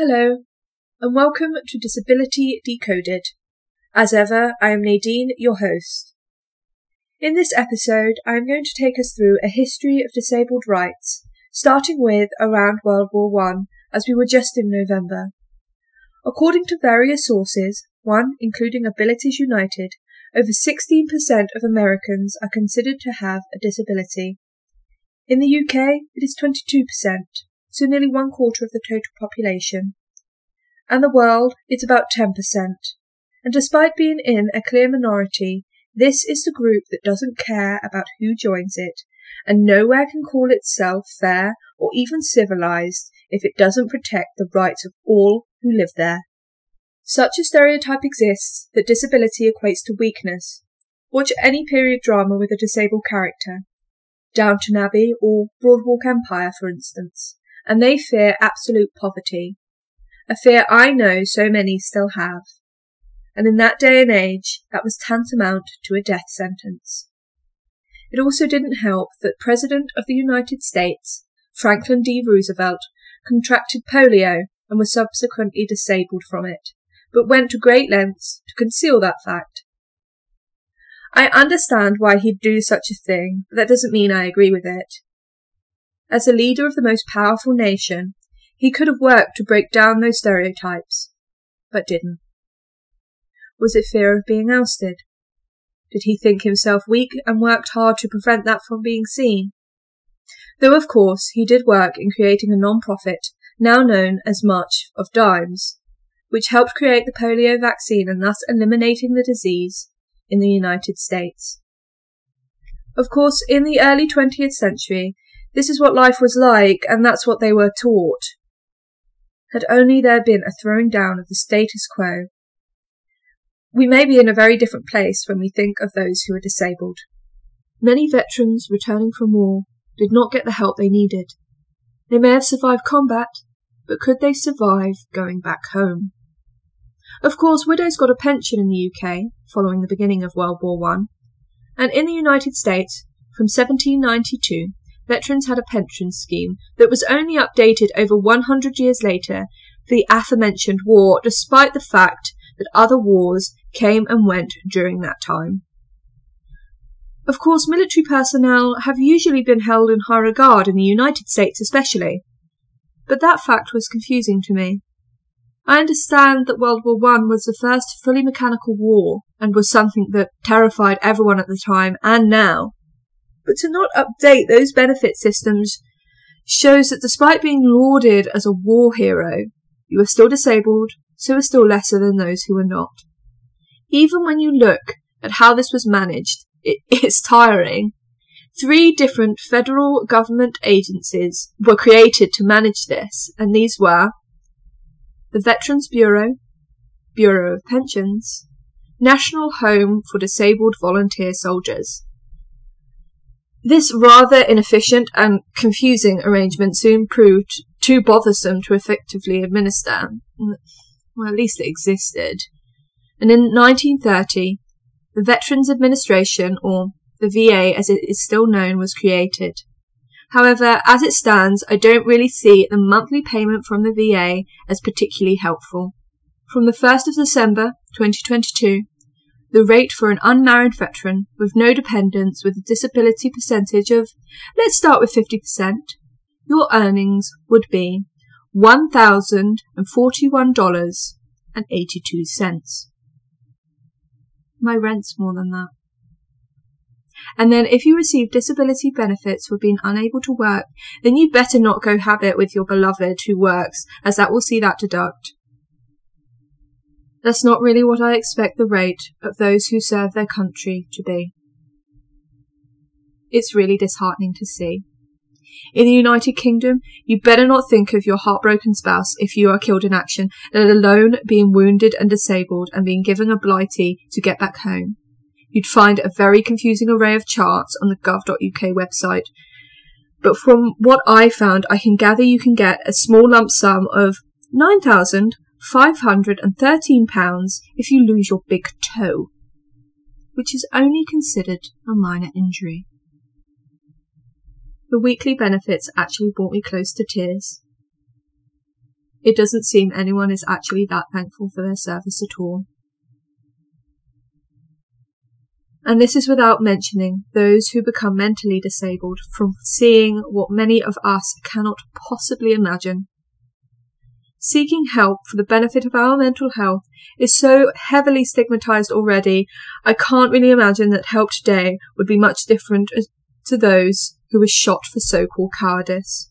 Hello, and welcome to Disability Decoded. As ever, I am Nadine, your host. In this episode, I am going to take us through a history of disabled rights, starting with around World War One, as we were just in November. According to various sources, one including Abilities United, over 16% of Americans are considered to have a disability. In the UK, it is 22%, so nearly one quarter of the total population. And the world, it's about 10%. And despite being in a clear minority, this is the group that doesn't care about who joins it, and nowhere can call itself fair or even civilized if it doesn't protect the rights of all who live there. Such a stereotype exists that disability equates to weakness. Watch any period drama with a disabled character, Downton Abbey or Boardwalk Empire, for instance, and they fear absolute poverty, a fear I know so many still have. And in that day and age, that was tantamount to a death sentence. It also didn't help that President of the United States, Franklin D. Roosevelt, contracted polio and was subsequently disabled from it, but went to great lengths to conceal that fact. I understand why he'd do such a thing, but that doesn't mean I agree with it. As a leader of the most powerful nation, he could have worked to break down those stereotypes, but didn't. Was it fear of being ousted? Did he think himself weak and worked hard to prevent that from being seen? Though, of course, he did work in creating a non-profit, now known as March of Dimes, which helped create the polio vaccine and thus eliminating the disease in the United States. Of course, in the early 20th century, this is what life was like, and that's what they were taught. Had only there been a throwing down of the status quo. We may be in a very different place when we think of those who are disabled. Many veterans returning from war did not get the help they needed. They may have survived combat, but could they survive going back home? Of course, widows got a pension in the UK following the beginning of World War One, and in the United States, from 1792, veterans had a pension scheme that was only updated over 100 years later for the aforementioned war, despite the fact that other wars came and went during that time. Of course, military personnel have usually been held in high regard in the United States especially, but that fact was confusing to me. I understand that World War One was the first fully mechanical war and was something that terrified everyone at the time and now. But to not update those benefit systems shows that despite being lauded as a war hero, you are still disabled, so are still lesser than those who are not. Even when you look at how this was managed, it is tiring. Three different federal government agencies were created to manage this, and these were the Veterans Bureau, Bureau of Pensions, National Home for Disabled Volunteer Soldiers, this rather inefficient and confusing arrangement soon proved too bothersome to effectively administer. Well, at least it existed. And in 1930, the Veterans Administration, or the VA as it is still known, was created. However, as it stands, I don't really see the monthly payment from the VA as particularly helpful. From the 1st of December 2022, the rate for an unmarried veteran with no dependents with a disability percentage of, let's start with 50%, your earnings would be $1,041.82. My rent's more than that. And then if you receive disability benefits for being unable to work, then you better not go have it with your beloved who works, as that will see that deduct. That's not really what I expect the rate of those who serve their country to be. It's really disheartening to see. In the United Kingdom, you better not think of your heartbroken spouse if you are killed in action, let alone being wounded and disabled and being given a blighty to get back home. You'd find a very confusing array of charts on the gov.uk website. But from what I found, I can gather you can get a small lump sum of 9,000 £513 if you lose your big toe, which is only considered a minor injury. The weekly benefits actually brought me close to tears. it doesn't seem anyone is actually that thankful for their service at all. And this is without mentioning those who become mentally disabled from seeing what many of us cannot possibly imagine. Seeking help for the benefit of our mental health is so heavily stigmatized already, I can't really imagine that help today would be much different to those who were shot for so-called cowardice.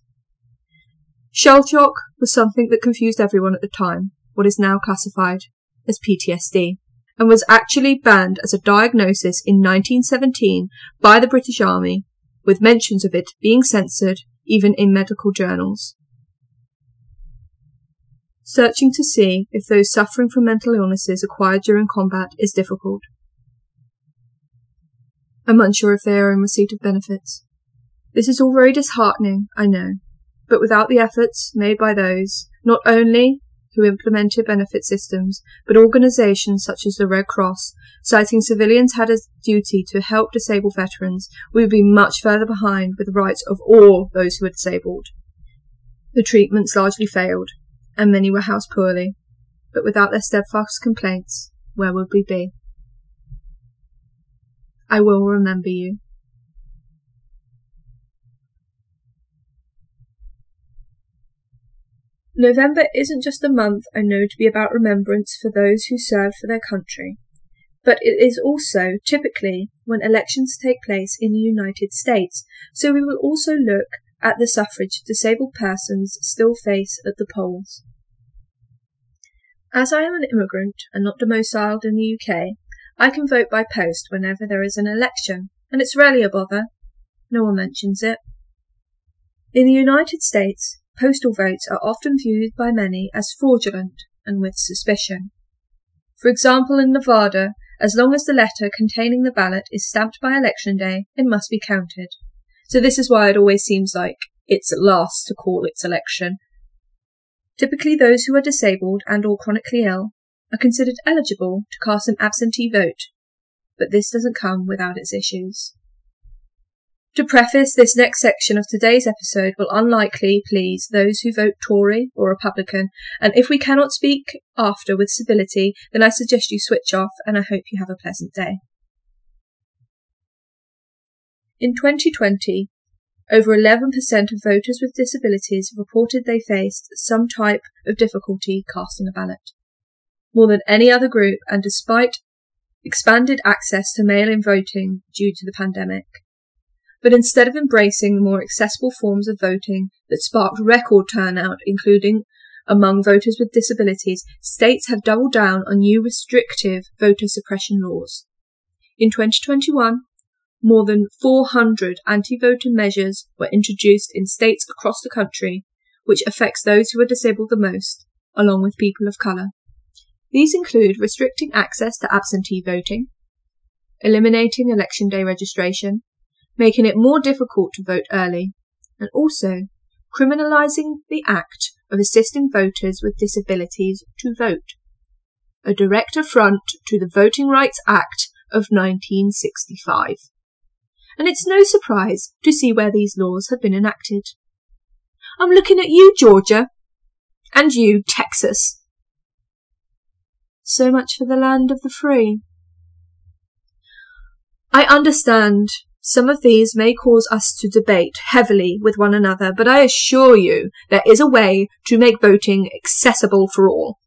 Shell shock was something that confused everyone at the time, what is now classified as PTSD, and was actually banned as a diagnosis in 1917 by the British Army, with mentions of it being censored even in medical journals. Searching to see if those suffering from mental illnesses acquired during combat is difficult. I'm unsure if they are in receipt of benefits. This is all very disheartening, I know, but without the efforts made by those, not only who implemented benefit systems, but organisations such as the Red Cross, citing civilians had a duty to help disabled veterans, we would be much further behind with the rights of all those who are disabled. The treatments largely failed, and many were housed poorly, but without their steadfast complaints, where would we be? I will remember you. November isn't just a month I know to be about remembrance for those who served for their country, but it is also typically when elections take place in the United States, so we will also look at the suffrage disabled persons still face at the polls. As I am an immigrant and not domiciled in the UK, I can vote by post whenever there is an election, and it's rarely a bother. No one mentions it. In the United States, postal votes are often viewed by many as fraudulent and with suspicion. For example, in Nevada, as long as the letter containing the ballot is stamped by election day, it must be counted. So this is why it always seems like it's at last to call its election. Typically those who are disabled and or chronically ill are considered eligible to cast an absentee vote, but this doesn't come without its issues. To preface, this next section of today's episode will unlikely please those who vote Tory or Republican, and if we cannot speak after with civility, then I suggest you switch off and I hope you have a pleasant day. In 2020, over 11% of voters with disabilities reported they faced some type of difficulty casting a ballot. More than any other group, and despite expanded access to mail in voting due to the pandemic. But instead of embracing the more accessible forms of voting that sparked record turnout, including among voters with disabilities, states have doubled down on new restrictive voter suppression laws. In 2021, more than 400 anti-voter measures were introduced in states across the country, which affects those who are disabled the most, along with people of colour. These include restricting access to absentee voting, eliminating election day registration, making it more difficult to vote early, and also criminalising the act of assisting voters with disabilities to vote, a direct affront to the Voting Rights Act of 1965. And it's no surprise to see where these laws have been enacted. I'm looking at you, Georgia, and you, Texas. So much for the land of the free. I understand some of these may cause us to debate heavily with one another, but I assure you there is a way to make voting accessible for all.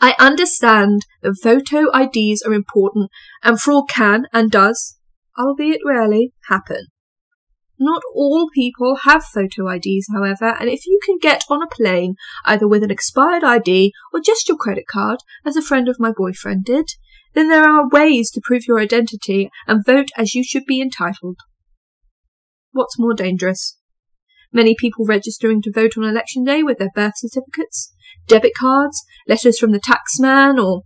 I understand that photo IDs are important and fraud can and does, albeit rarely, happen. Not all people have photo IDs, however, and if you can get on a plane either with an expired ID or just your credit card, as a friend of my boyfriend did, then there are ways to prove your identity and vote as you should be entitled. What's more dangerous? Many people registering to vote on election day with their birth certificates, debit cards, letters from the taxman, or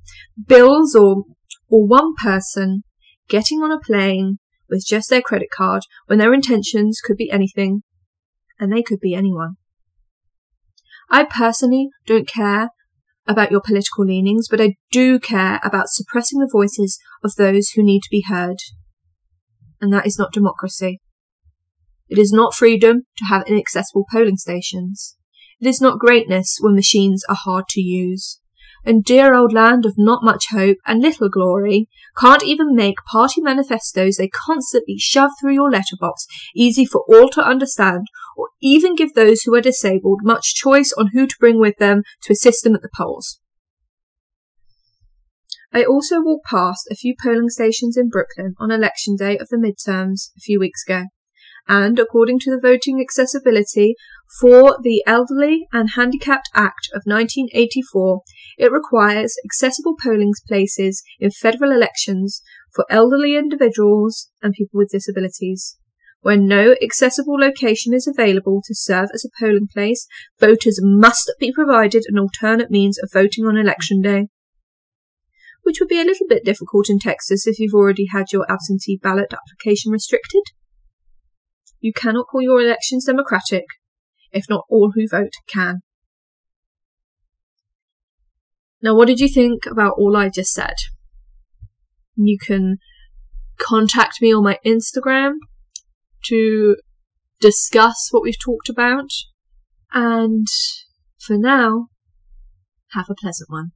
bills, or, or one person getting on a plane with just their credit card when their intentions could be anything, and they could be anyone. I personally don't care about your political leanings, but I do care about suppressing the voices of those who need to be heard. And that is not democracy. It is not freedom to have inaccessible polling stations. It is not greatness when machines are hard to use. And dear old land of not much hope and little glory can't even make party manifestos they constantly shove through your letterbox easy for all to understand, or even give those who are disabled much choice on who to bring with them to assist them at the polls. I also walked past a few polling stations in Brooklyn on election day of the midterms a few weeks ago, and according to the Voting Accessibility for the Elderly and Handicapped Act of 1984, it requires accessible polling places in federal elections for elderly individuals and people with disabilities. When no accessible location is available to serve as a polling place, voters must be provided an alternate means of voting on election day which would be a little bit difficult in Texas if you've already had your absentee ballot application restricted. You cannot call your elections democratic if not all who vote can. Now, what did you think about all I just said? You can contact me on my Instagram to discuss what we've talked about. And for now, have a pleasant one.